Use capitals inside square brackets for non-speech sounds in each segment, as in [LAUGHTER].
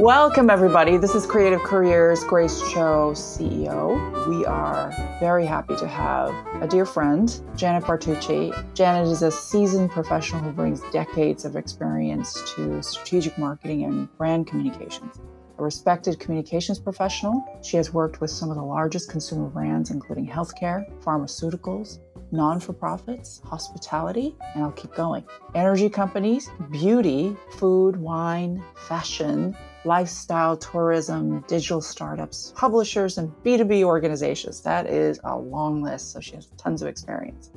Welcome, everybody. This is Creative Careers Grace Cho, CEO. We are very happy to have a dear friend, Janet Bartucci. Janet is a seasoned professional who brings decades of experience to strategic marketing and brand communications. A respected communications professional, she has worked with some of the largest consumer brands, including healthcare, pharmaceuticals, non for profits, hospitality, and I'll keep going. Energy companies, beauty, food, wine, fashion, lifestyle, tourism, digital startups, publishers, and B2B organizations. That is a long list, so she has tons of experience.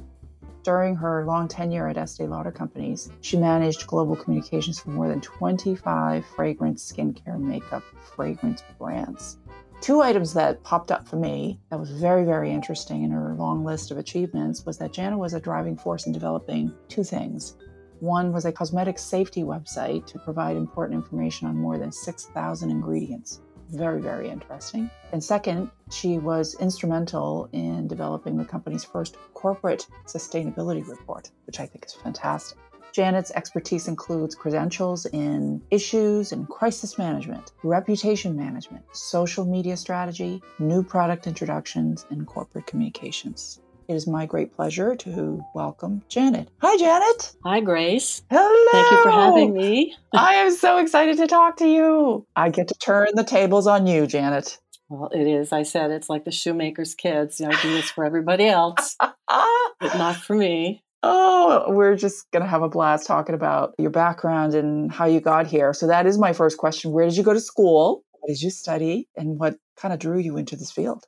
During her long tenure at Estee Lauder Companies, she managed global communications for more than 25 fragrance, skincare, makeup, fragrance brands. Two items that popped up for me that was very, very interesting in her long list of achievements was that Jana was a driving force in developing two things one was a cosmetic safety website to provide important information on more than 6,000 ingredients. Very, very interesting. And second, she was instrumental in developing the company's first corporate sustainability report, which I think is fantastic. Janet's expertise includes credentials in issues and crisis management, reputation management, social media strategy, new product introductions, and corporate communications. It is my great pleasure to welcome Janet. Hi, Janet. Hi, Grace. Hello. Thank you for having me. [LAUGHS] I am so excited to talk to you. I get to turn the tables on you, Janet. Well, it is. I said it's like the shoemaker's kids. you I do this for everybody else, [LAUGHS] but not for me. Oh, we're just going to have a blast talking about your background and how you got here. So, that is my first question. Where did you go to school? What did you study? And what kind of drew you into this field?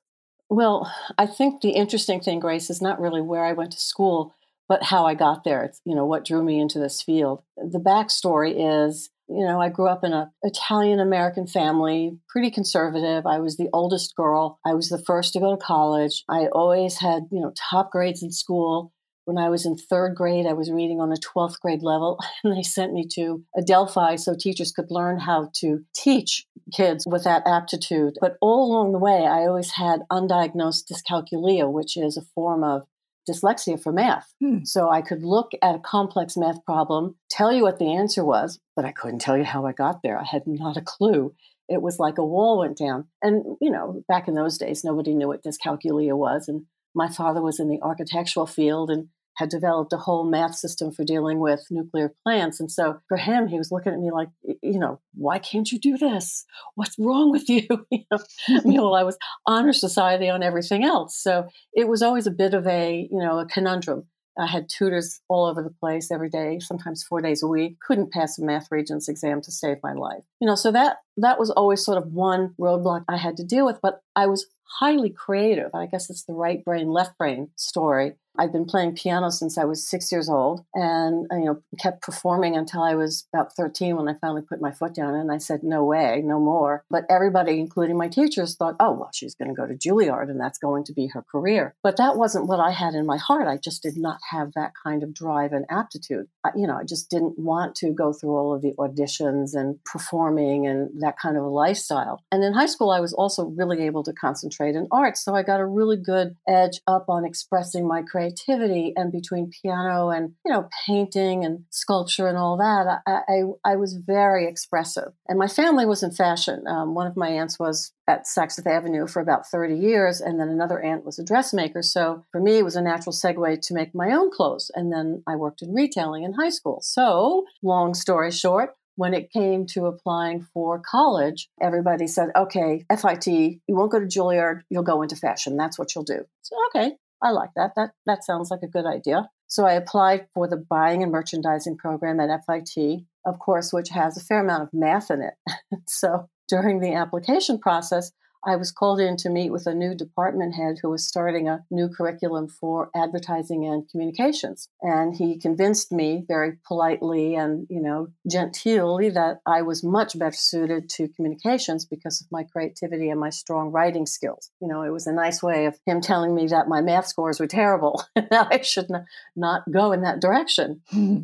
Well, I think the interesting thing, Grace, is not really where I went to school, but how I got there. It's, you know, what drew me into this field. The backstory is, you know, I grew up in an Italian American family, pretty conservative. I was the oldest girl. I was the first to go to college. I always had, you know, top grades in school. When I was in third grade, I was reading on a 12th grade level, [LAUGHS] and they sent me to Adelphi so teachers could learn how to teach kids with that aptitude. But all along the way, I always had undiagnosed dyscalculia, which is a form of dyslexia for math. Hmm. So I could look at a complex math problem, tell you what the answer was, but I couldn't tell you how I got there. I had not a clue. It was like a wall went down. And, you know, back in those days, nobody knew what dyscalculia was. And my father was in the architectural field and had developed a whole math system for dealing with nuclear plants. And so for him, he was looking at me like, you know, why can't you do this? What's wrong with you? [LAUGHS] you know, meanwhile, I was honor society on everything else. So it was always a bit of a, you know, a conundrum. I had tutors all over the place every day, sometimes four days a week. Couldn't pass a math regents exam to save my life. You know, so that that was always sort of one roadblock I had to deal with. But I was highly creative. I guess it's the right brain, left brain story. I'd been playing piano since I was six years old, and you know kept performing until I was about thirteen when I finally put my foot down. And I said, "No way, no more." But everybody, including my teachers, thought, "Oh, well, she's going to go to Juilliard, and that's going to be her career." But that wasn't what I had in my heart. I just did not have that kind of drive and aptitude. I, you know, I just didn't want to go through all of the auditions and performing and that kind of a lifestyle. And in high school, I was also really able to concentrate in arts, so I got a really good edge up on expressing my creativity creativity and between piano and you know painting and sculpture and all that i i, I was very expressive and my family was in fashion um, one of my aunts was at Saks Fifth Avenue for about 30 years, and then another aunt was a dressmaker. So for me, it was a natural segue to make my own clothes. And then I worked in retailing in high school. So, long story short, when it came to applying for college, everybody said, okay, FIT, you won't go to Juilliard, you'll go into fashion. That's what you'll do. So, okay, I like that. That that sounds like a good idea. So I applied for the buying and merchandising program at FIT, of course, which has a fair amount of math in it. [LAUGHS] so during the application process, I was called in to meet with a new department head who was starting a new curriculum for advertising and communications. And he convinced me very politely and, you know, genteelly that I was much better suited to communications because of my creativity and my strong writing skills. You know, it was a nice way of him telling me that my math scores were terrible [LAUGHS] and that I should not go in that direction.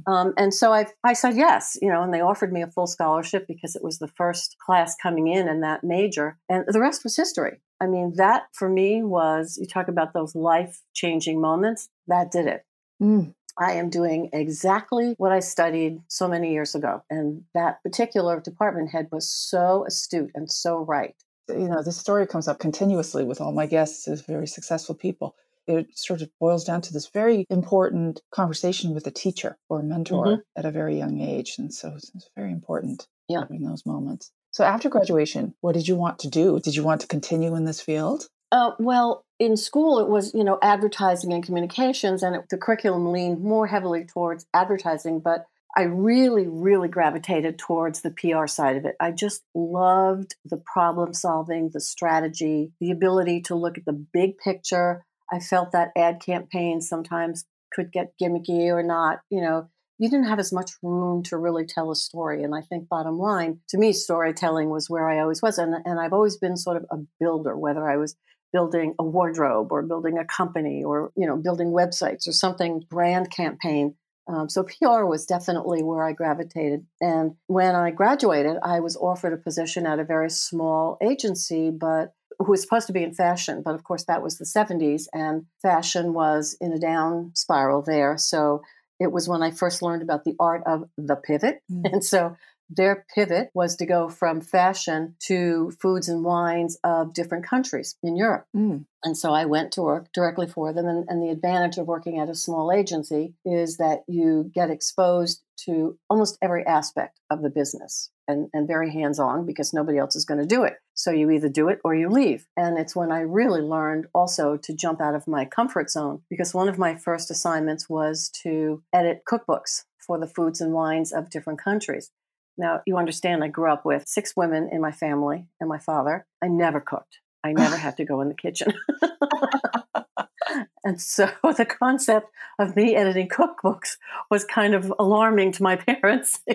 Um, and so I, I said yes, you know, and they offered me a full scholarship because it was the first class coming in in that major. And the rest was history. I mean, that for me was, you talk about those life changing moments, that did it. Mm. I am doing exactly what I studied so many years ago. And that particular department head was so astute and so right. You know, this story comes up continuously with all my guests as very successful people. It sort of boils down to this very important conversation with a teacher or a mentor mm-hmm. at a very young age. And so it's, it's very important yeah. having those moments. So after graduation, what did you want to do? Did you want to continue in this field? Uh, well, in school, it was, you know, advertising and communications, and it, the curriculum leaned more heavily towards advertising, but I really, really gravitated towards the PR side of it. I just loved the problem solving, the strategy, the ability to look at the big picture. I felt that ad campaigns sometimes could get gimmicky or not, you know, you didn't have as much room to really tell a story. And I think bottom line, to me, storytelling was where I always was. And, and I've always been sort of a builder, whether I was building a wardrobe or building a company or you know building websites or something brand campaign um, so pr was definitely where i gravitated and when i graduated i was offered a position at a very small agency but who was supposed to be in fashion but of course that was the 70s and fashion was in a down spiral there so it was when i first learned about the art of the pivot mm. and so their pivot was to go from fashion to foods and wines of different countries in Europe. Mm. And so I went to work directly for them. And, and, the advantage of working at a small agency is that you get exposed to almost every aspect of the business and, and very hands on because nobody else is going to do it. So you either do it or you leave. And it's when I really learned also to jump out of my comfort zone because one of my first assignments was to edit cookbooks for the foods and wines of different countries. Now, you understand, I grew up with six women in my family and my father. I never cooked, I never [LAUGHS] had to go in the kitchen. [LAUGHS] and so [LAUGHS] the concept of me editing cookbooks was kind of alarming to my [LAUGHS] parents. [LAUGHS]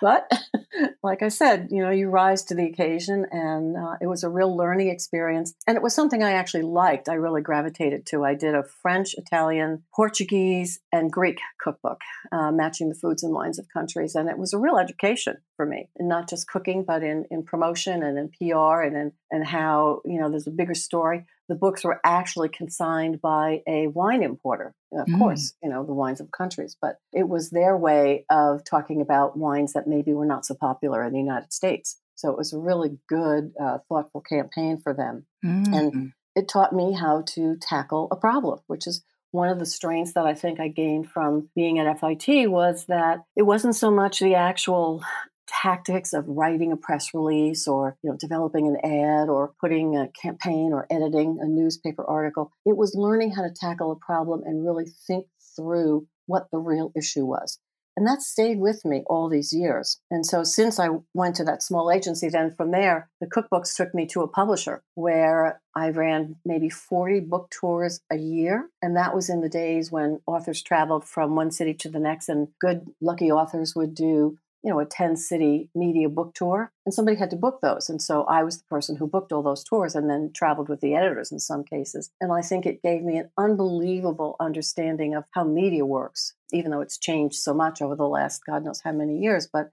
but like I said, you know, you rise to the occasion, and uh, it was a real learning experience. And it was something I actually liked. I really gravitated to. I did a French, Italian, Portuguese, and Greek cookbook, uh, matching the foods and wines of countries. And it was a real education for me, and not just cooking, but in, in promotion and in PR and in and how you know there's a bigger story the books were actually consigned by a wine importer. Of mm. course, you know, the wines of countries, but it was their way of talking about wines that maybe were not so popular in the United States. So it was a really good, uh, thoughtful campaign for them. Mm. And it taught me how to tackle a problem, which is one of the strengths that I think I gained from being at FIT was that it wasn't so much the actual tactics of writing a press release or you know developing an ad or putting a campaign or editing a newspaper article it was learning how to tackle a problem and really think through what the real issue was and that stayed with me all these years. And so, since I went to that small agency, then from there, the cookbooks took me to a publisher where I ran maybe 40 book tours a year. And that was in the days when authors traveled from one city to the next, and good, lucky authors would do you know, a 10 city media book tour, and somebody had to book those. And so I was the person who booked all those tours and then traveled with the editors in some cases. And I think it gave me an unbelievable understanding of how media works, even though it's changed so much over the last God knows how many years. But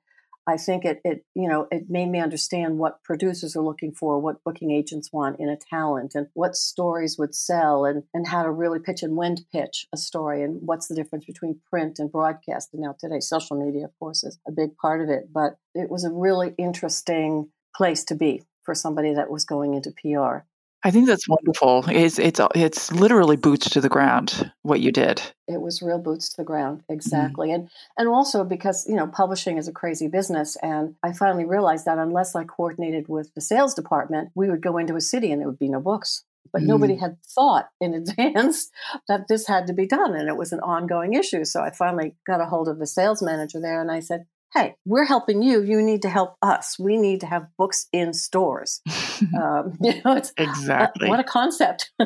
I think it, it, you know, it made me understand what producers are looking for, what booking agents want in a talent, and what stories would sell, and and how to really pitch and when to pitch a story, and what's the difference between print and broadcast. And now today, social media, of course, is a big part of it. But it was a really interesting place to be for somebody that was going into PR. I think that's wonderful. It's it's it's literally boots to the ground what you did. It was real boots to the ground, mm-hmm. exactly. Mm. And and also because, you know, publishing is a crazy business and I finally realized that unless I coordinated with the sales department, we would go into a city and there would be no books. But mm. nobody had thought in [LAUGHS] advance that this had to be done and it was an ongoing issue. So I finally got a hold of the sales manager there and I said, hey, we're helping you. You need to help us. We need to have books in stores. [LAUGHS] um, [LAUGHS] you know, it's exactly uh, what a concept. [LAUGHS]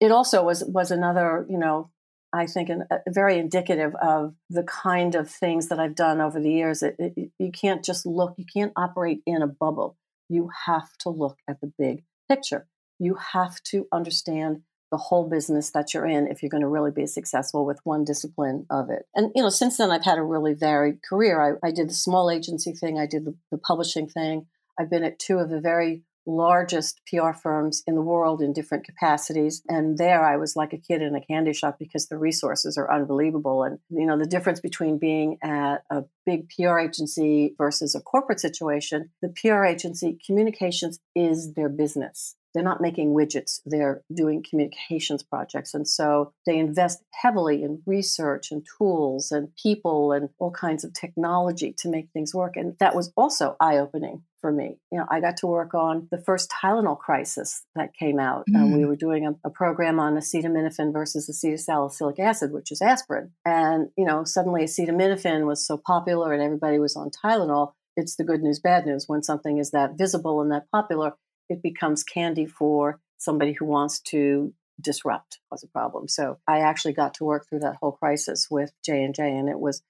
it also was was another, you know, I think an, a very indicative of the kind of things that I've done over the years. It, it, you can't just look. You can't operate in a bubble. You have to look at the big picture. You have to understand the whole business that you're in if you're going to really be successful with one discipline of it. And, you know, since then I've had a really varied career. I, I did the small agency thing, I did the, the publishing thing. I've been at two of the very largest PR firms in the world in different capacities. And there I was like a kid in a candy shop because the resources are unbelievable. And, you know, the difference between being at a big PR agency versus a corporate situation, the PR agency communications is their business they're not making widgets they're doing communications projects and so they invest heavily in research and tools and people and all kinds of technology to make things work and that was also eye-opening for me you know i got to work on the first tylenol crisis that came out mm. and we were doing a, a program on acetaminophen versus acetylsalicylic acid which is aspirin and you know suddenly acetaminophen was so popular and everybody was on tylenol it's the good news bad news when something is that visible and that popular it becomes candy for somebody who wants to disrupt was a problem. So I actually got to work through that whole crisis with J and J, and it was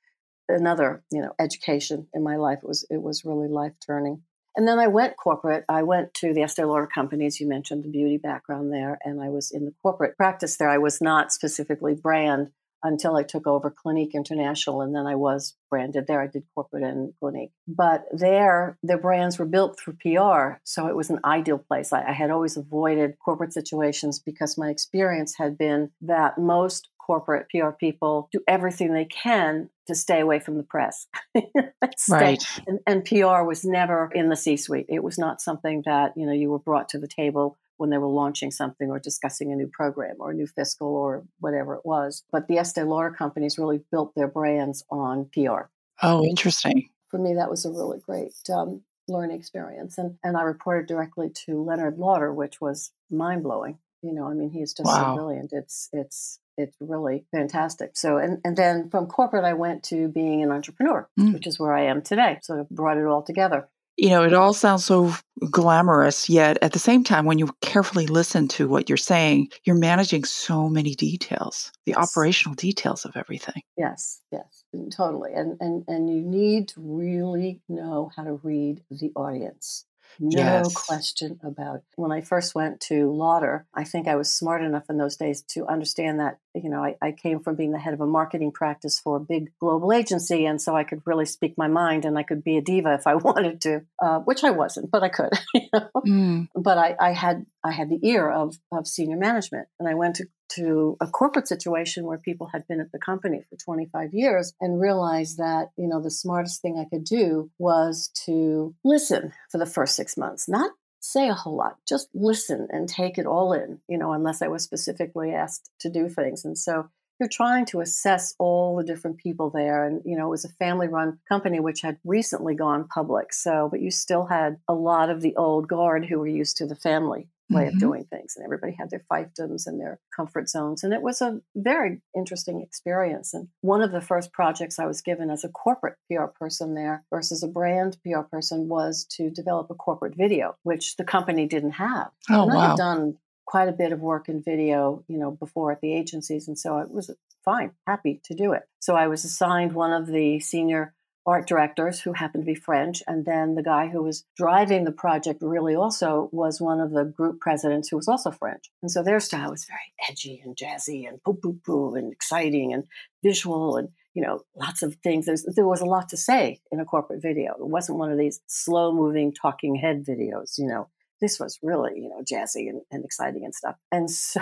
another you know education in my life. It was it was really life turning. And then I went corporate. I went to the Estee Lauder company, as you mentioned, the beauty background there, and I was in the corporate practice there. I was not specifically brand, until I took over Clinique International, and then I was branded there. I did corporate and Clinique, but there the brands were built through PR, so it was an ideal place. I, I had always avoided corporate situations because my experience had been that most corporate PR people do everything they can to stay away from the press. [LAUGHS] right. And, and PR was never in the C-suite. It was not something that you know you were brought to the table when they were launching something or discussing a new program or a new fiscal or whatever it was. But the Estee Lauder companies really built their brands on PR. Oh, interesting. For me, that was a really great um, learning experience. And, and I reported directly to Leonard Lauder, which was mind blowing. You know, I mean, he's just wow. so brilliant. It's, it's, it's really fantastic. So, and, and then from corporate, I went to being an entrepreneur, mm. which is where I am today. Sort of brought it all together you know, it all sounds so glamorous, yet at the same time, when you carefully listen to what you're saying, you're managing so many details, the yes. operational details of everything. Yes, yes, mm, totally. And, and, and you need to really know how to read the audience. No yes. question about it. When I first went to Lauder, I think I was smart enough in those days to understand that, you know, I, I, came from being the head of a marketing practice for a big global agency. And so I could really speak my mind and I could be a diva if I [LAUGHS] wanted to, uh, which I wasn't, but I could. [LAUGHS] You know? mm. But I, I, had I had the ear of, of senior management. And I went to to a corporate situation where people had been at the company for 25 years and realized that, you know, the smartest thing I could do was to listen for the first six months, not say a whole lot, just listen and take it all in, you know, unless I was specifically asked to do things. And so you're trying to assess all the different people there. And, you know, it was a family run company which had recently gone public. So, but you still had a lot of the old guard who were used to the family way mm-hmm. of doing things and everybody had their fiefdoms and their comfort zones and it was a very interesting experience and one of the first projects i was given as a corporate pr person there versus a brand pr person was to develop a corporate video which the company didn't have oh, and wow. i had done quite a bit of work in video you know before at the agencies and so it was fine happy to do it so i was assigned one of the senior art directors who happened to be French. And then the guy who was driving the project really also was one of the group presidents who was also French. And so their style was very edgy and jazzy and poo poo poo and exciting and visual and you know, lots of things. There's, there was a lot to say in a corporate video. It wasn't one of these slow moving talking head videos, you know. This was really, you know, jazzy and, and exciting and stuff. And so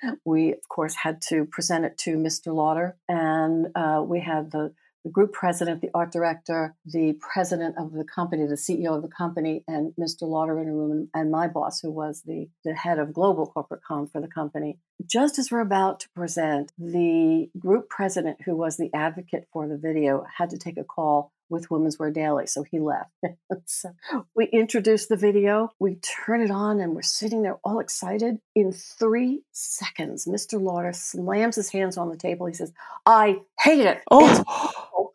[LAUGHS] we, of course, had to present it to Mr. Lauder. And uh, we had the the group president, the art director, the president of the company, the CEO of the company, and Mr. Lauder in a room, and my boss, who was the, the head of global corporate com for the company. Just as we're about to present, the group president, who was the advocate for the video, had to take a call with Women's Wear Daily, so he left. [LAUGHS] so we introduce the video, we turn it on, and we're sitting there all excited. In three seconds, Mr. Lauder slams his hands on the table. He says, I hate it. Oh, [GASPS]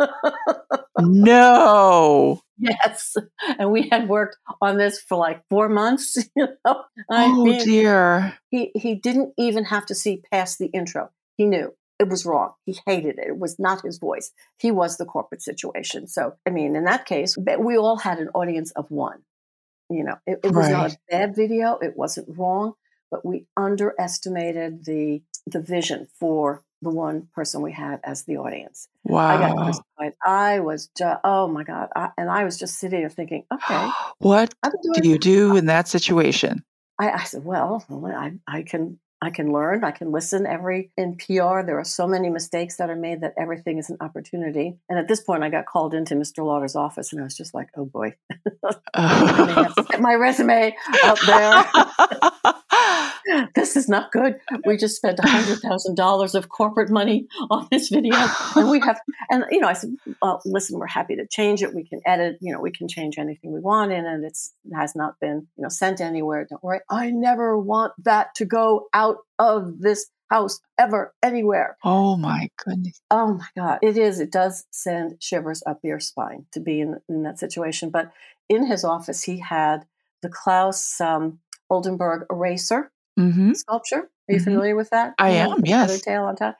[LAUGHS] no. Yes. And we had worked on this for like four months. [LAUGHS] You know? I oh, mean, dear. He, he didn't even have to see past the intro. He knew it was wrong. He hated it. It was not his voice. He was the corporate situation. So, I mean, in that case, we all had an audience of one. You know, it, it was right. not a bad video. It wasn't wrong, but we underestimated the the vision for the one person we had as the audience. Wow. I got crucified. I was just, oh my God. I, and I was just sitting there thinking, okay. [GASPS] what do you do in that situation? I, I said, well, I, I can I can learn, I can listen. Every in PR, there are so many mistakes that are made that everything is an opportunity. And at this point, I got called into Mr. Lauder's office, and I was just like, "Oh boy, [LAUGHS] [LAUGHS] get my resume out there." [LAUGHS] this is not good. We just spent hundred thousand dollars of corporate money on this video, and we have. And you know, I said, well, "Listen, we're happy to change it. We can edit. You know, we can change anything we want in it. It's it has not been you know sent anywhere. Don't worry. I never want that to go out of this house ever anywhere. Oh my goodness. Oh my God. It is. It does send shivers up your spine to be in, in that situation. But in his office, he had the Claes um, Oldenburg eraser mm-hmm. sculpture. Are you mm-hmm. familiar with that? I am, yes. Tail on top.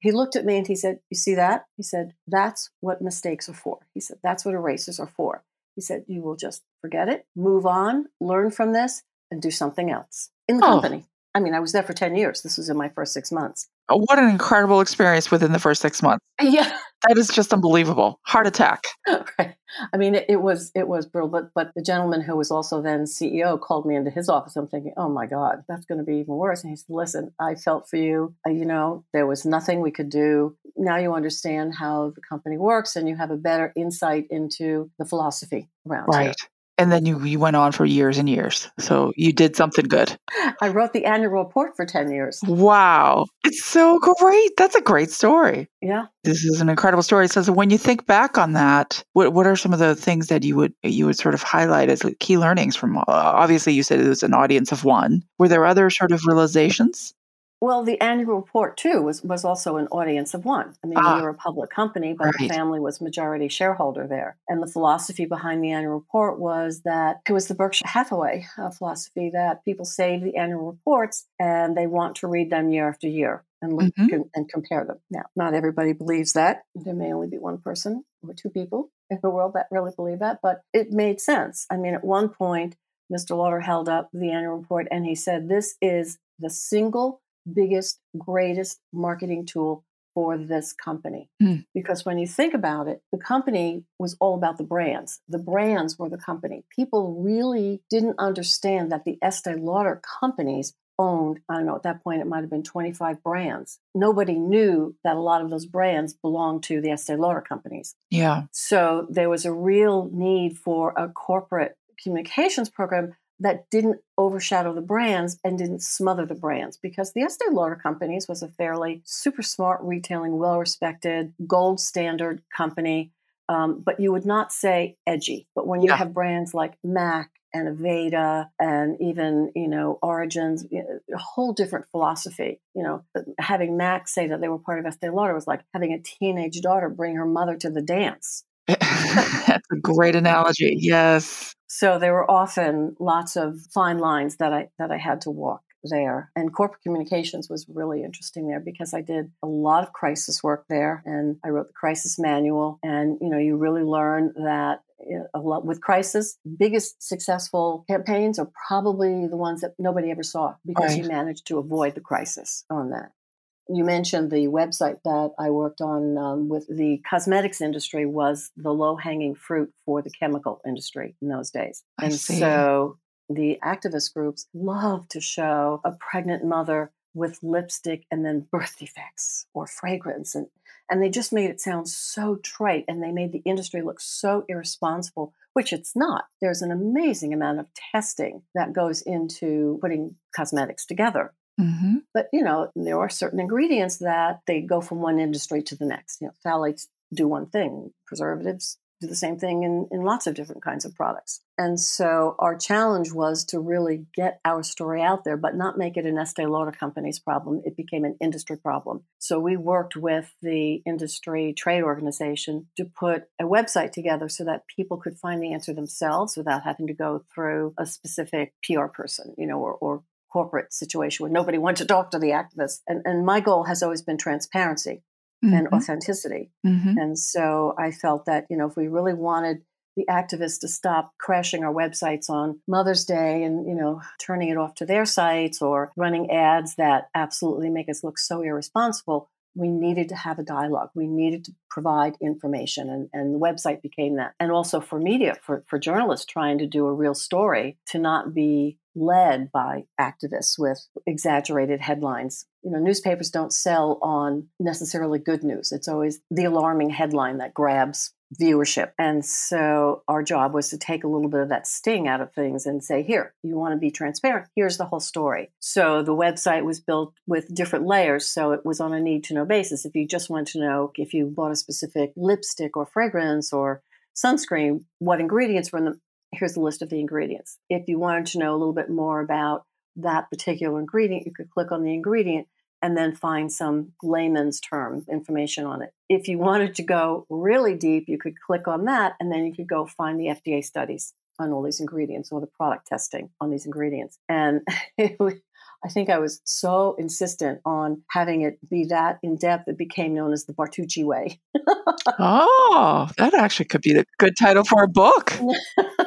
He looked at me and he said, You see that? He said, That's what mistakes are for. He said, That's what erasers are for. He said, You will just forget it, move on, learn from this, and do something else in the oh. company. I mean, I was there for 10 years. This was in my first six months. Oh, what an incredible experience within the first six months. Yeah. That is just unbelievable. Heart attack. right. I mean, it, it, was it was brutal. But but the gentleman who was also then CEO called me into his office. I'm thinking, oh my God, that's going to be even worse. And he said, listen, I felt for you. Uh, you know, there was nothing we could do. Now you understand how the company works, and you have a better insight into the philosophy around right. it and then you, you went on for years and years. So you did something good. I wrote the annual report for 10 years. Wow. It's so great. That's a great story. Yeah. This is an incredible story. So when you think back on that, what what are some of the things that you would you would sort of highlight as key learnings from uh, obviously you said it was an audience of one. Were there other sort of realizations? Well, the annual report too was was also an audience of one. I mean, ah, we were a public company, but right. the family was majority shareholder there. And the philosophy behind the annual report was that it was the Berkshire Hathaway uh, philosophy that people save the annual reports and they want to read them year after year and look mm-hmm. and compare them. Now, not everybody believes that. There may only be one person or two people in the world that really believe that, but it made sense. I mean, at one point, Mr. Lauder held up the annual report and he said, This is the single biggest, greatest marketing tool for this company. Mm. Because when you think about it, the company was all about the brands. The brands were the company. People really didn't understand that the Estee Lauder companies owned, I don't know, at that point it might have been 25 brands. Nobody knew that a lot of those brands belonged to the Estee Lauder companies. Yeah. So there was a real need for a corporate communications program that didn't overshadow the brands and didn't smother the brands because the Estee Lauder companies was a fairly super smart retailing, well respected, gold standard company. Um, but you would not say edgy. But when you yeah. have brands like MAC and Aveda and even you know Origins, a whole different philosophy. You know, having MAC say that they were part of Estee Lauder was like having a teenage daughter bring her mother to the dance. [LAUGHS] That's a great analogy. Yes. So there were often lots of fine lines that I that I had to walk there. And corporate communications was really interesting there because I did a lot of crisis work there and I wrote the crisis manual and you know you really learn that eh, a lot with crisis biggest successful campaigns are probably the ones that nobody ever saw because right. you managed to avoid the crisis on that you mentioned the website that I worked on um, with the cosmetics industry was the low hanging fruit for the chemical industry in those days. I and see. so the activist groups love to show a pregnant mother with lipstick and then birth defects or fragrance and and they just made it sound so trite and they made the industry look so irresponsible which it's not there's an amazing amount of testing that goes into putting cosmetics together Mm-hmm. But you know, there are certain ingredients that they go from one industry to the next. You know, phthalates do one thing, preservatives do the same thing in, in lots of different kinds of products. And so our challenge was to really get our story out there, but not make it an Estee Lauder company's problem. It became an industry problem. So we worked with the industry trade organization to put a website together so that people could find the answer themselves without having to go through a specific PR person, you know, or, or corporate situation where nobody [LAUGHS] wanted to talk to the activists. And, and my goal has always been transparency mm-hmm. and authenticity. Mm-hmm. And so I felt that, you know, if we really wanted the activists to stop crashing our websites on Mother's Day and, you know, turning it off to their sites or running ads that absolutely make us look so irresponsible, we needed to have a dialogue. We needed to provide information, and, and the website became that. And also for media, for, for journalists trying to do a real story, to not be led by activists with exaggerated headlines. You know, newspapers don't sell on necessarily good news. It's always the alarming headline that grabs viewership. And so our job was to take a little bit of that sting out of things and say, here, you want to be transparent. Here's the whole story. So the website was built with different layers. So it was on a need to know basis. If you just want to know if you bought a specific lipstick or fragrance or sunscreen, what ingredients were in them, here's the list of the ingredients. If you wanted to know a little bit more about that particular ingredient, you could click on the ingredient and then find some layman's term information on it. If you wanted to go really deep, you could click on that and then you could go find the FDA studies on all these ingredients or the product testing on these ingredients. And [LAUGHS] I think I was so insistent on having it be that in depth, it became known as the Bartucci way. [LAUGHS] oh, that actually could be a good title for a book. [LAUGHS]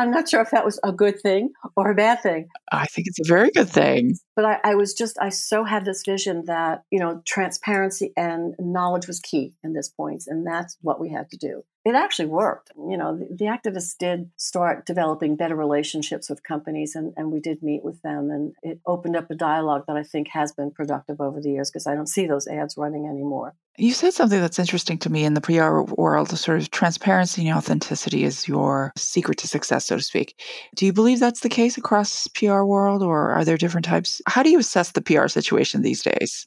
I'm not sure if that was a good thing or a bad thing. I think it's a very good thing. But I, I, was just, I so had this vision that, you know, transparency and knowledge was key in this point, and that's what we had to do it actually worked. You know, the, the, activists did start developing better relationships with companies, and, and we did meet with them. And it opened up a dialogue that I think has been productive over the years because I don't see those ads running anymore. You said something that's interesting to me in the PR world, the sort of transparency and authenticity is your secret to success, so to speak. Do you believe that's the case across PR world, or are there different types? How do you assess the PR situation these days?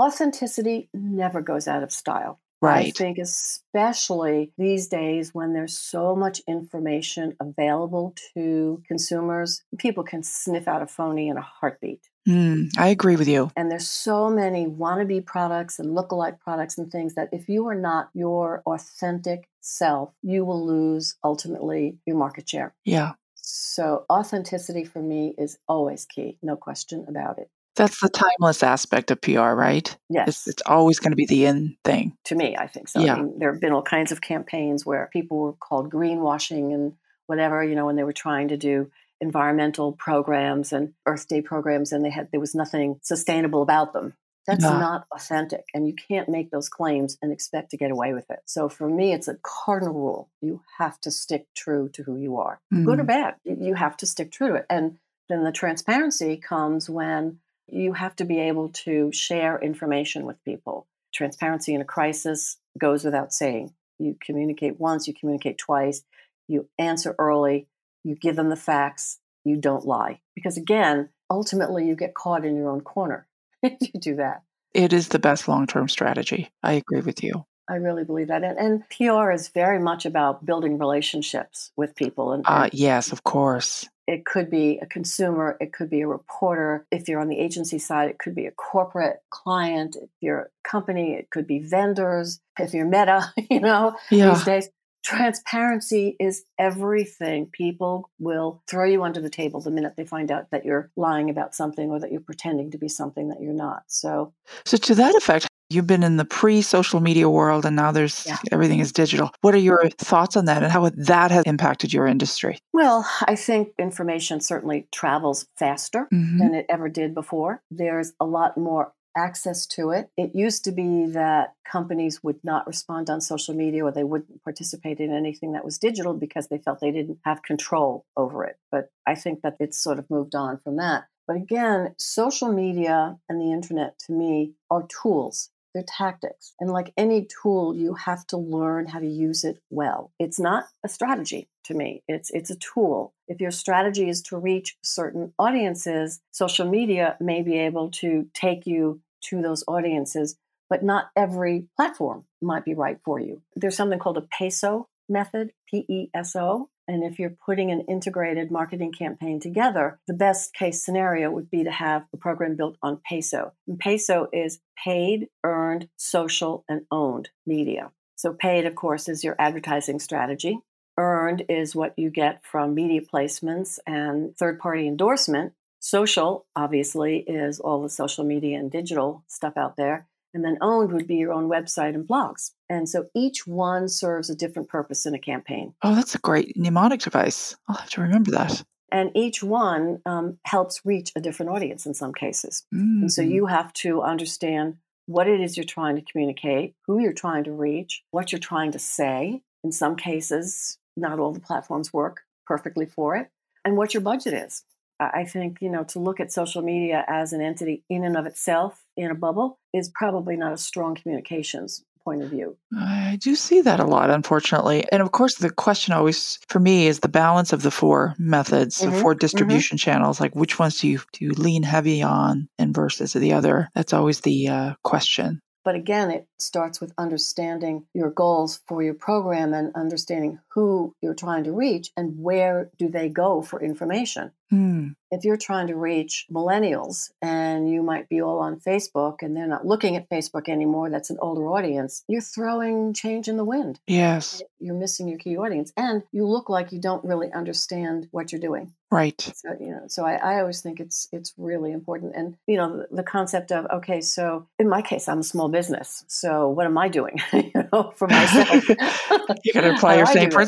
Authenticity never goes out of style. Right. I think, especially these days when there's so much information available to consumers, people can sniff out a phony in a heartbeat. Mm, I agree with you. And there's so many wannabe products and lookalike products and things that if you are not your authentic self, you will lose ultimately your market share. Yeah. So authenticity for me is always key, no question about it. That's the timeless aspect of PR, right? Yes. It's, it's always going to be the end thing. To me, I think so. Yeah. I mean, there have been all kinds of campaigns where people were called greenwashing and whatever, you know, when they were trying to do environmental programs and Earth Day programs, and they had there was nothing sustainable about them. That's no. not authentic, and you can't make those claims and expect to get away with it. So for me, it's a cardinal rule: you have to stick true to who you are, mm. good or mm. bad. You have to stick true to it, and then the transparency comes when you have to be able to share information with people. Transparency in a crisis goes without saying. You communicate once, you communicate twice, you answer early, you give them the facts, you don't lie. Because again, ultimately, you get caught in your own corner [LAUGHS] if you do that. It is the best long term strategy. I agree with you. I really believe that. And, and, PR is very much about building relationships with people. And, uh, yes, of course. It could be a consumer, it could be a reporter. If you're on the agency side, it could be a corporate client. If you're a company, it could be vendors. If you're meta, [LAUGHS] you know, yeah. these days. Transparency is everything. People will throw you under the table the minute they find out that you're lying about something or that you're pretending to be something that you're not. So, so to that effect, You've been in the pre-social media world and now there's yeah. everything is digital. What are your thoughts on that and how that has impacted your industry? Well, I think information certainly travels faster mm-hmm. than it ever did before. There's a lot more access to it. It used to be that companies would not respond on social media or they wouldn't participate in anything that was digital because they felt they didn't have control over it. But I think that it's sort of moved on from that. But again, social media and the internet to me are tools. They're tactics. And like any tool, you have to learn how to use it well. It's not a strategy to me. It's it's a tool. If your strategy is to reach certain audiences, social media may be able to take you to those audiences, but not every platform might be right for you. There's something called a PESO method, P E S O, and if you're putting an integrated marketing campaign together, the best case scenario would be to have a program built on PESO. And PESO is paid, earned, social, and owned media. So, paid, of course, is your advertising strategy. Earned is what you get from media placements and third party endorsement. Social, obviously, is all the social media and digital stuff out there. And then owned would be your own website and blogs. And so each one serves a different purpose in a campaign. Oh, that's a great mnemonic device. I'll have to remember that. And each one um, helps reach a different audience in some cases. Mm-hmm. And so mm. you have to understand what it is you're trying to communicate, who you're trying to reach, what you're trying to say. In some cases, not all the platforms work perfectly for it, and what your budget is. I think, you know, to look at social media as an entity in and of itself in a bubble is probably not a strong communications point of view. I do see that a lot, unfortunately. And of course, the question always for me is the balance of the four methods, mm-hmm. the 4 mm-hmm. distribution mm-hmm. channels. Like, which ones do you do you lean heavy on and versus the other? That's always the uh, question. But again, it starts with understanding your goals for your program and understanding who you're trying to reach and where do they go for information. Mm. If you're trying to reach millennials and you might be all on Facebook and they're not looking at Facebook anymore, that's an older audience, you're throwing change in the wind. Yes. You're missing your key audience and you look like you don't really understand what you're doing. Right. So, you know, so I, I always think it's it's really important. And, you know, the, the concept of, okay, so in my case, I'm a small business. So what am I doing, [LAUGHS] you know, for myself? [LAUGHS] you to apply your same principles.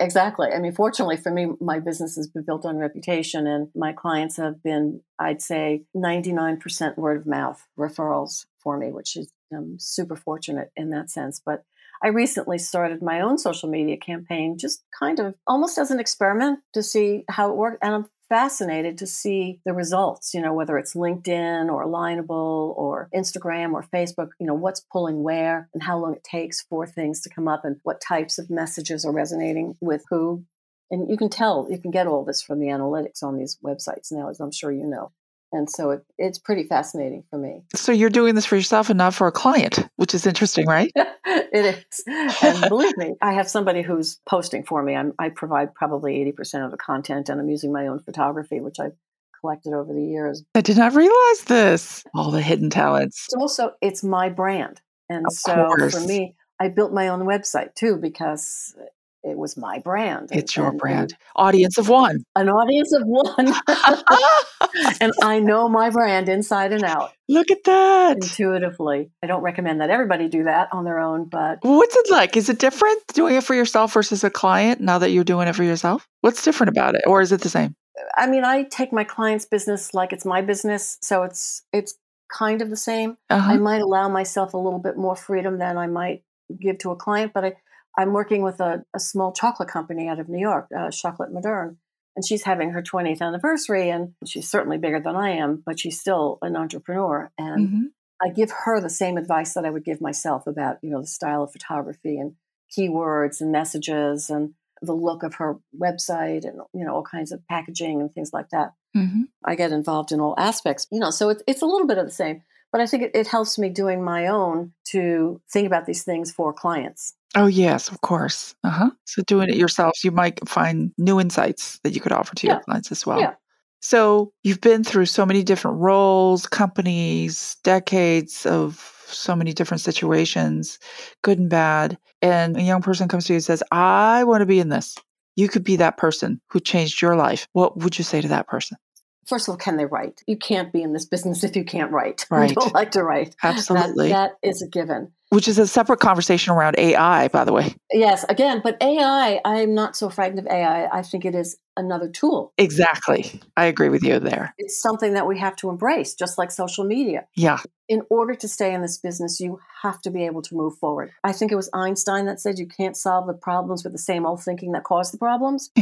Exactly. I mean, fortunately for me, my business has been built on reputation and my clients have been, I'd say, 99% word of mouth referrals for me, which is I'm super fortunate in that sense. But I recently started my own social media campaign, just kind of almost as an experiment to see how it worked. And I'm fascinated to see the results, you know, whether it's LinkedIn or Lineable or Instagram or Facebook, you know, what's pulling where and how long it takes for things to come up and what types of messages are resonating with who. And you can tell, you can get all this from the analytics on these websites now, as I'm sure you know. And so it, it's pretty fascinating for me. So you're doing this for yourself and not for a client, which is interesting, right? [LAUGHS] it is. And believe me, I have somebody who's posting for me. I'm, I provide probably 80% of the content, and I'm using my own photography, which I've collected over the years. I did not realize this. All the hidden talents. It's also, it's my brand. And of so course. for me, I built my own website too because it was my brand. It's and, your and, brand. And audience of one. An audience of one. [LAUGHS] and I know my brand inside and out. [LAUGHS] Look at that. Intuitively. I don't recommend that everybody do that on their own, but. What's it like? Is it different doing it for yourself versus a client now that you're doing it for yourself? What's different about it? Or is it the same? I mean, I take my client's business like it's my business. So it's, it's, kind of the same. Uh-huh. I might allow myself a little bit more freedom than I might give to a client, but I, I'm working with a, a small chocolate company out of New York, uh, Chocolate Moderne, and she's having her 20th anniversary, and she's certainly bigger than I am, but she's still an entrepreneur. And mm-hmm. I give her the same advice that I would give myself about, you know, the style of photography and keywords and messages and the look of her website and you know all kinds of packaging and things like that. Mm-hmm. I get involved in all aspects, you know. So it's it's a little bit of the same, but I think it, it helps me doing my own to think about these things for clients. Oh, yes, of course. Uh-huh. So doing it yourself, you might find new insights that you could offer to yeah. your clients as well. Yeah. So you've been through so many different roles, companies, decades of so many different situations, good and bad. And a young person comes to you and says, I want to be in this. You could be that person who changed your life. What would you say to that person? First of all, can they write? You can't be in this business if you can't write. [LAUGHS] Right. You don't like to write. Absolutely. That, that is a given. Which is a separate conversation around AI, by the way. Yes, again, but AI, I'm not so frightened of AI. I think it is another tool. Exactly. I agree with you there. It's something that we have to embrace, just like social media. Yeah. In order to stay in this business, you have to be able to move forward. I think it was Einstein that said you can't solve the problems with the same old thinking that caused the problems. [LAUGHS]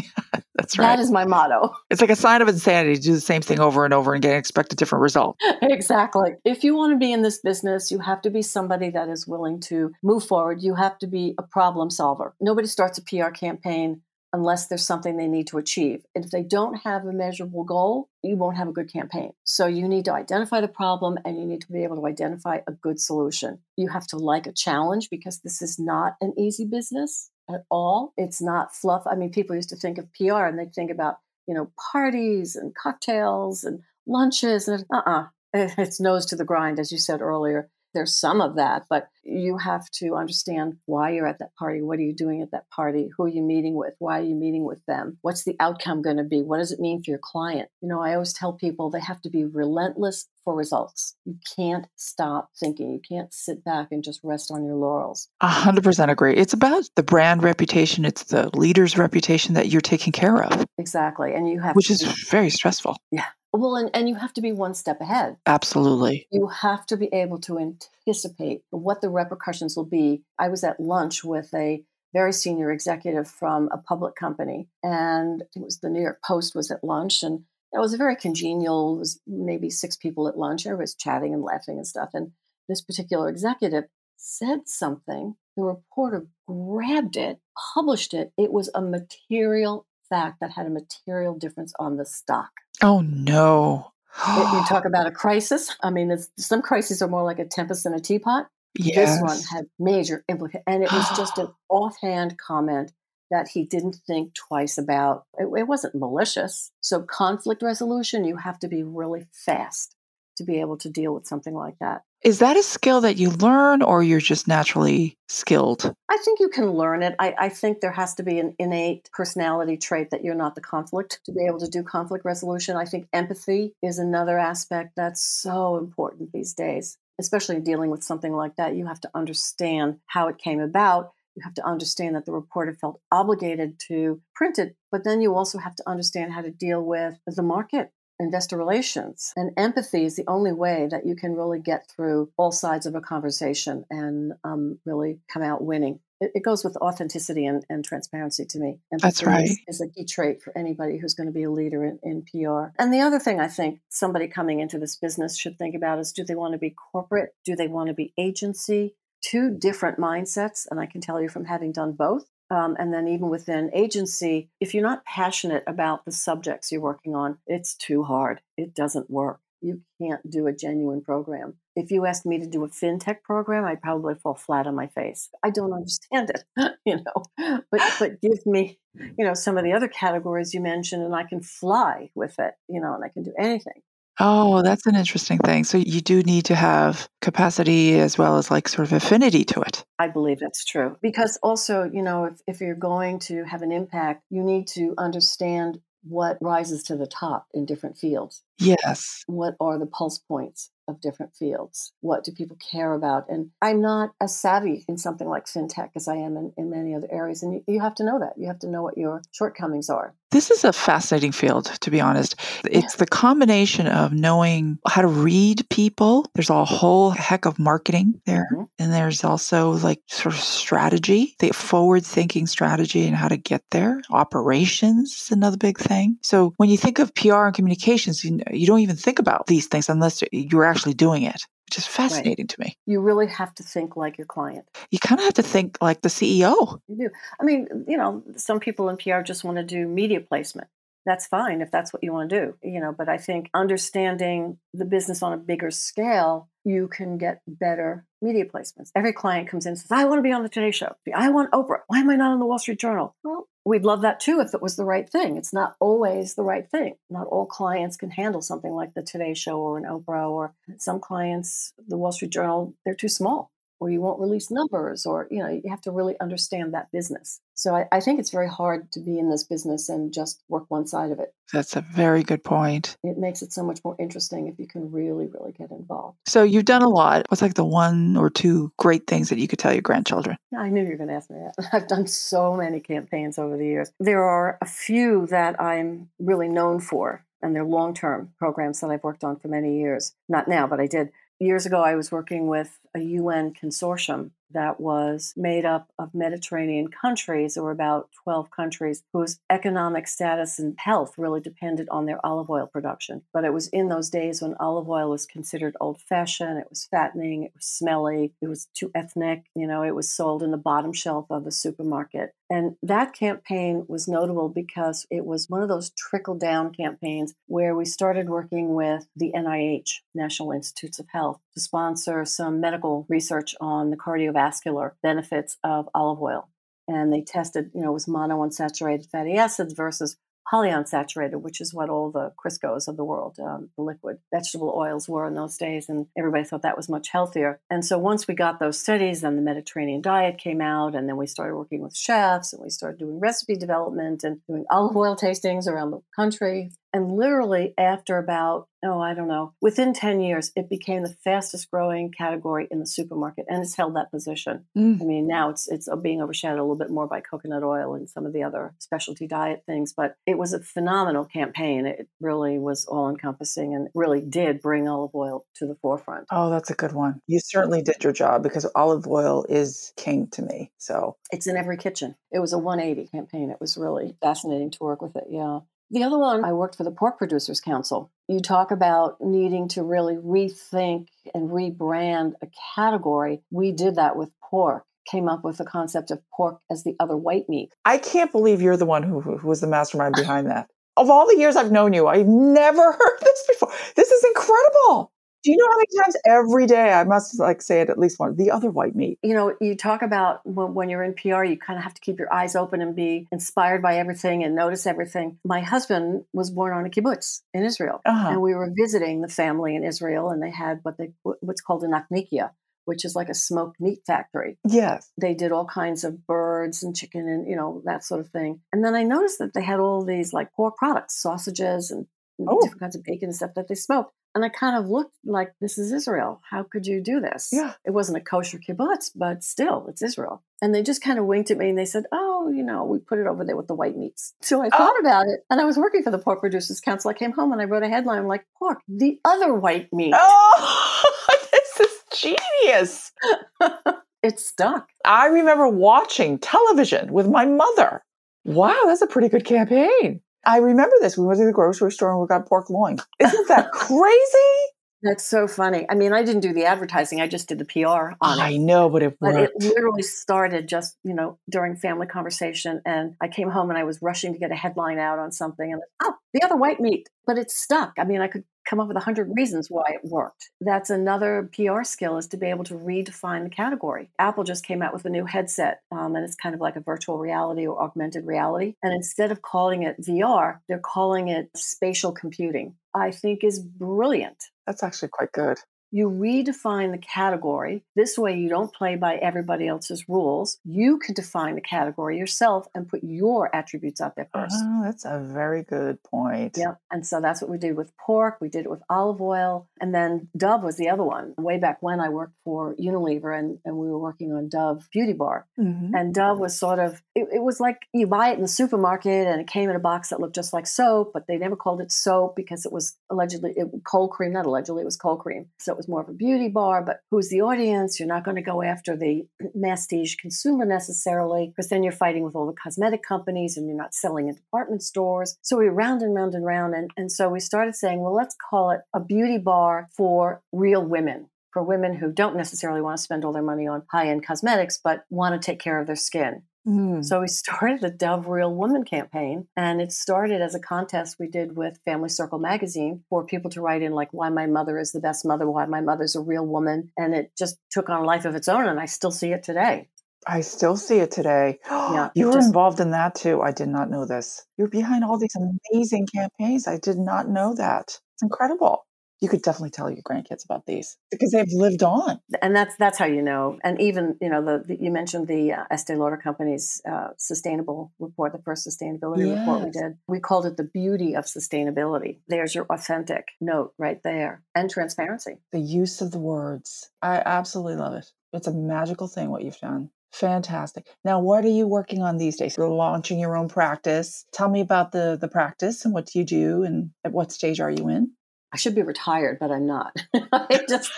That's right. That is my motto. It's like a sign of insanity to do the same thing over and over and expect a different result. [LAUGHS] exactly. If you want to be in this business, you have to be somebody that is willing to move forward. You have to be a problem solver. Nobody starts a PR campaign unless there's something they need to achieve. And if they don't have a measurable goal, you won't have a good campaign. So you need to identify the problem and you need to be able to identify a good solution. You have to like a challenge because this is not an easy business at all. It's not fluff. I mean, people used to think of PR and they think about, you know, parties and cocktails and lunches and uh-uh. [LAUGHS] It's nose to the grind, as you said earlier there's some of that, but you have to understand why you're at that party. What are you doing at that party? Who are you meeting with? Why are you meeting with them? What's the outcome going to be? What does it mean for your client? You know, I always tell people they have to be relentless for results. You can't stop thinking. You can't sit back and just rest on your laurels. A hundred percent agree. It's about the brand reputation. It's the leader's reputation that you're taking care of. Exactly. And you have Which is very stressful. Yeah Well, and, and you have to be one step ahead. Absolutely. You have to be able to anticipate what the repercussions will be. I was at lunch with a very senior executive from a public company, and it was the New York Post was at lunch, and it was a very congenial. It was maybe six people at lunch. Everybody was chatting and laughing and stuff. And this particular executive said something. The reporter grabbed it, published it. It was a material fact that had a material difference on the stock. Oh, no. you [GASPS] talk about a crisis. I mean, some crises are more like a tempest in a teapot. Yes. This one had major implications. And it was just an [GASPS] offhand comment that he didn't think twice about. It, it wasn't malicious. So, conflict resolution, you have to be really fast to be able to deal with something like that. Is that a skill that you learn or you're just naturally skilled? I think you can learn it. I, I, think there has to be an innate personality trait that you're not the conflict to be able to do conflict resolution. I think empathy is another aspect that's so important these days, especially dealing with something like that. You have to understand how it came about. You have to understand that the reporter felt obligated to print it, but then you also have to understand how to deal with the market investor relations. And empathy is the only way that you can really get through all sides of a conversation and um, really come out winning. It, it goes with authenticity and, and, transparency to me. Empathy That's right. Is, is, a key trait for anybody who's going to be a leader in, in PR. And the other thing I think somebody coming into this business should think about is do they want to be corporate? Do they want to be agency? Two different mindsets. And I can tell you from having done both, um, and then even within agency, if you're not passionate about the subjects you're working on, it's too hard. It doesn't work. You can't do a genuine program. If you asked me to do a fintech program, I'd probably fall flat on my face. I don't understand it, [LAUGHS] you know. But but give me, you know, some of the other categories you mentioned, and I can fly with it, you know, and I can do anything. Oh, that's an interesting thing. So you do need to have capacity as well as like sort of affinity to it. I believe that's true. Because also, you know, if, if you're going to have an impact, you need to understand what rises to the top in different fields. Yes. What are the pulse points? of different fields. What do people care about? And I'm not as savvy in something like fintech as I am in, in many other areas. And you, you have to know that. You have to know what your shortcomings are. This is a fascinating field, to be honest. It's the combination of knowing how to read people. There's a whole heck of marketing there. Mm-hmm. And there's also like sort of strategy, the forward thinking strategy and how to get there. Operations is another big thing. So when you think of PR and communications, you, you don't even think about these things unless you're actually doing it, which is fascinating right. to me. You really have to think like your client. You kind of have to think like the CEO. You do. I mean, you know, some people in PR just want to do media placement. That's fine if that's what you want to do, you know, but I think understanding the business on a bigger scale, you can get better media placements. Every client comes in and says, I want to be on the Today Show. I want Oprah. Why am I not on the Wall Street Journal? Well, we'd love that too if it was the right thing. It's not always the right thing. Not all clients can handle something like the Today Show or an Oprah, or some clients, the Wall Street Journal, they're too small or you won't release numbers or you know you have to really understand that business. So I, I, think it's very hard to be in this business and just work one side of it. That's a very good point. It makes it so much more interesting if you can really really get involved. So you've done a lot. What's like the one or two great things that you could tell your grandchildren? I knew you were going to ask me that. [LAUGHS] I've done so many campaigns over the years. There are a few that i'm really known for and they're long-term programs that i've worked on for many years. Not now but i did. Years ago, I was working with a UN consortium that was made up of Mediterranean countries. Were about 12 countries whose economic status and health really depended on their olive oil production. But it was in those days when olive oil was considered old fashioned, it was fattening, it was smelly, it was too ethnic, you know, it was sold in the bottom shelf of the supermarket. And that campaign was notable because it was one of those trickle down campaigns where we started working with the NIH, National Institutes of Health, to sponsor some medical research on the cardiovascular benefits of olive oil. And they tested, you know, was monounsaturated fatty acids versus polyunsaturated, which is what all the Criscos of the world, um, the liquid vegetable oils were in those days. And everybody thought that was much healthier. And so once we got those studies, then the Mediterranean diet came out. And then we started working with chefs and we started doing recipe development and doing olive oil tastings around the country. And literally after about, oh, I don't know, within 10 years, it became the fastest growing category in the supermarket and it's held that position. Mm. I mean, now it's it's being overshadowed a little bit more by coconut oil and some of the other specialty diet things, but it was a phenomenal campaign. It really was all encompassing and really did bring olive oil to the forefront. Oh, that's a good one. You certainly did your job because olive oil is king to me. So It's in every kitchen. It was a 180 campaign. It was really fascinating to work with it. Yeah. The other one, I worked for the Pork Producers Council. You talk about needing to really rethink and rebrand a category. We did that with pork, came up with the concept of pork as the other white meat. I can't believe you're the one who, who was the mastermind [LAUGHS] behind that. Of all the years I've known you, I've never [LAUGHS] heard this before. This is incredible. Do you know how many times every day I must like say it at least once? The other white meat. You know, you talk about when, when you're in PR, you kind of have to keep your eyes open and be inspired by everything and notice everything. My husband was born on a kibbutz in Israel, Uh-huh. and we were visiting the family in Israel, and they had what they what's called a naknikia, which is like a smoked meat factory. Yes. They did all kinds of birds and chicken and you know that sort of thing. And then I noticed that they had all these like pork products, sausages and Oh. different kinds of bacon and stuff that they smoked. And I kind of looked like this is Israel. How could you do this? Yeah. It wasn't a kosher kibbutz, but still, it's Israel. And they just kind of winked at me and they said, "Oh, you know, we put it over there with the white meats." So I oh. thought about it, and I was working for the Pork Producers Council. I came home and I wrote a headline like "Pork, the other white meat." Oh, [LAUGHS] this is genius. [LAUGHS] It stuck. I remember watching television with my mother. Wow, that's a pretty good campaign. I remember this. We went to the grocery store and we got pork loin. Isn't that [LAUGHS] crazy? That's so funny. I mean, I didn't do the advertising; I just did the PR on it. I know, but it But it literally started just, you know, during family conversation. And I came home and I was rushing to get a headline out on something. And oh, the other white meat. But it stuck. I mean, I could come up with a hundred reasons why it worked. That's another PR skill is to be able to redefine the category. Apple just came out with a new headset, um, and it's kind of like a virtual reality or augmented reality. And instead of calling it VR, they're calling it spatial computing. I think is brilliant That's actually quite good. You redefine the category. This way, you don't play by everybody else's rules. You can define the category yourself and put your attributes out there first. Oh, that's a very good point. Yep. And so that's what we did with pork. We did it with olive oil. And then Dove was the other one. Way back when I worked for Unilever and, and we were working on Dove Beauty Bar. Mhm. And Dove was sort of, it, it was like you buy it in the supermarket and it came in a box that looked just like soap, but they never called it soap because it was allegedly it, cold cream, not allegedly, it was cold cream. So it was more of a beauty bar, but who's the audience? You're not going to go after the masstige consumer necessarily because then you're fighting with all the cosmetic companies and you're not selling in department stores. So we round and round and round. And, and so we started saying, well, let's call it a beauty bar for real women for women who don't necessarily want to spend all their money on high end cosmetics, but want to take care of their skin. Mm. So we [LAUGHS] started the Dove Real Woman campaign, and it started as a contest we did with Family Circle magazine for people to write in, like, why my mother is the best mother, why my mother's a real woman. And it just took on a life of its own, and I still see it today. I still see it today. [GASPS] Yeah, you were just- involved in that too. I did not know this. You're behind all these amazing campaigns. I did not know that. It's incredible. You could definitely tell your grandkids about these because they've lived on. and that's that's how you know. And even you know the, the you mentioned the uh, Estee Lauder company's uh, sustainable report, the first sustainability report we did. We called it the beauty of sustainability. There's your authentic note right there, and transparency. The use of the words. I absolutely love it. It's a magical thing what you've done. Fantastic. Now, what are you working on these days? You're launching your own practice. Tell me about the the practice and what do you do and at what stage are you in? I should be retired, but I'm not. [LAUGHS] I just,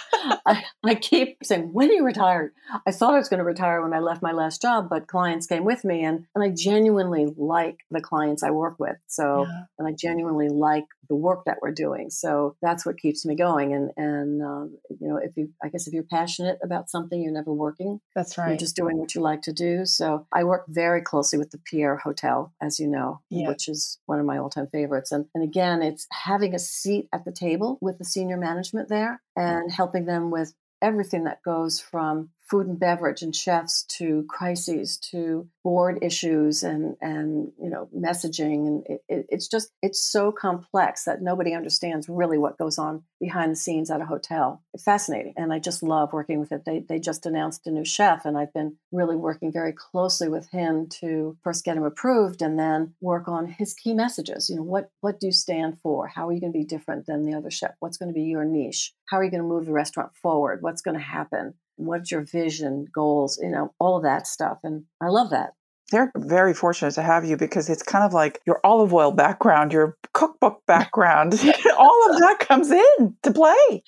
I, I keep saying, when are you retired? I thought I was going to retire when I left my last job, but clients came with me and, and I genuinely like the clients I work with. So, Yeah. and I genuinely like the work that we're doing. So that's what keeps me going. And, and, um, you know, if you, I guess if you're passionate about something, you're never working. That's right. You're just doing what you like to do. So I work very closely with the Pierre Hotel, as you know, Yeah. which is one of my all time favorites. And, and again, it's having a seat at the table with the senior management there mm-hmm. and helping them with everything that goes from food and beverage and chefs to crises to board issues and and you know messaging. And it, it, it's just it's so complex that nobody understands really what goes on behind the scenes at a hotel. It's fascinating. And i just love working with it. They, they just announced a new chef and i've been really working very closely with him to first get him approved and then work on his key messages. You know what what do you stand for? How are you going to be different than the other chef? What's going to be your niche? How are you going to move the restaurant forward? What's going to happen what's your vision, goals, you know, all of that stuff. And I love that. They're very fortunate to have you because it's kind of like your olive oil background, your cookbook [LAUGHS] background, [LAUGHS] all of that comes in to play.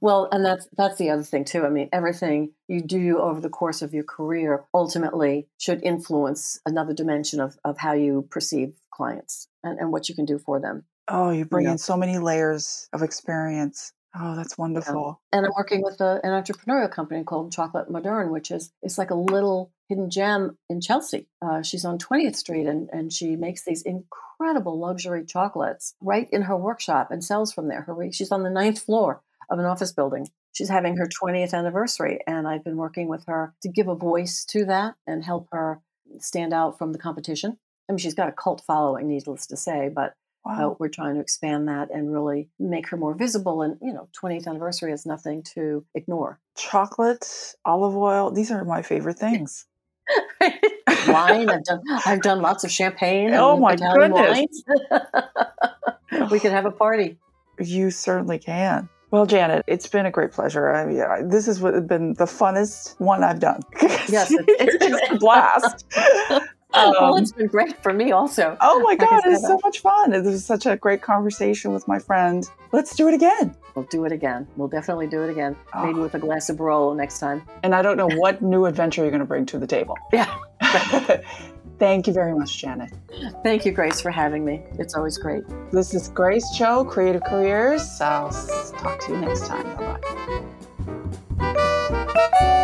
Well, and that's that's the other thing too. I mean, everything you do over the course of your career ultimately should influence another dimension of, of how you perceive clients and, and what you can do for them. Oh, you bring you know? in so many layers of experience. Oh, that's wonderful. And I'm working with a, an entrepreneurial company called Chocolat Moderne, which is it's like a little hidden gem in Chelsea. Uh, she's on 20th Street and, and she makes these incredible luxury chocolates right in her workshop and sells from there. Her, she's on the ninth floor of an office building. She's having her 20th anniversary, and I've been working with her to give a voice to that and help her stand out from the competition. I mean, she's got a cult following, needless to say, but Wow. Uh, we're trying to expand that and really make her more visible. And, you know, 20th anniversary is nothing to ignore. Chocolate, olive oil, these are my favorite [LAUGHS] things. Wine, I've done, [LAUGHS] I've done lots of champagne. Oh, my Italian goodness. [LAUGHS] we could have a party. You certainly can. Well, Janet, it's been a great pleasure. I mean, I, this has been the funnest one I've done. yes, it's, it's been a blast. Um, well, it's been great for me also. Oh my God, it's so much fun. It was such a great conversation with my friend. Let's do it again. We'll do it again. We'll definitely do it again. Oh. Maybe with a glass of Barolo next time. And I don't know what new adventure you're going to bring to the table. [LAUGHS] Yeah. [LAUGHS] Thank you very much, Janet. Thank you, Grace, for having me. It's always great. This is Grace Cho, Creative Careers. I'll talk to you next time. Bye bye.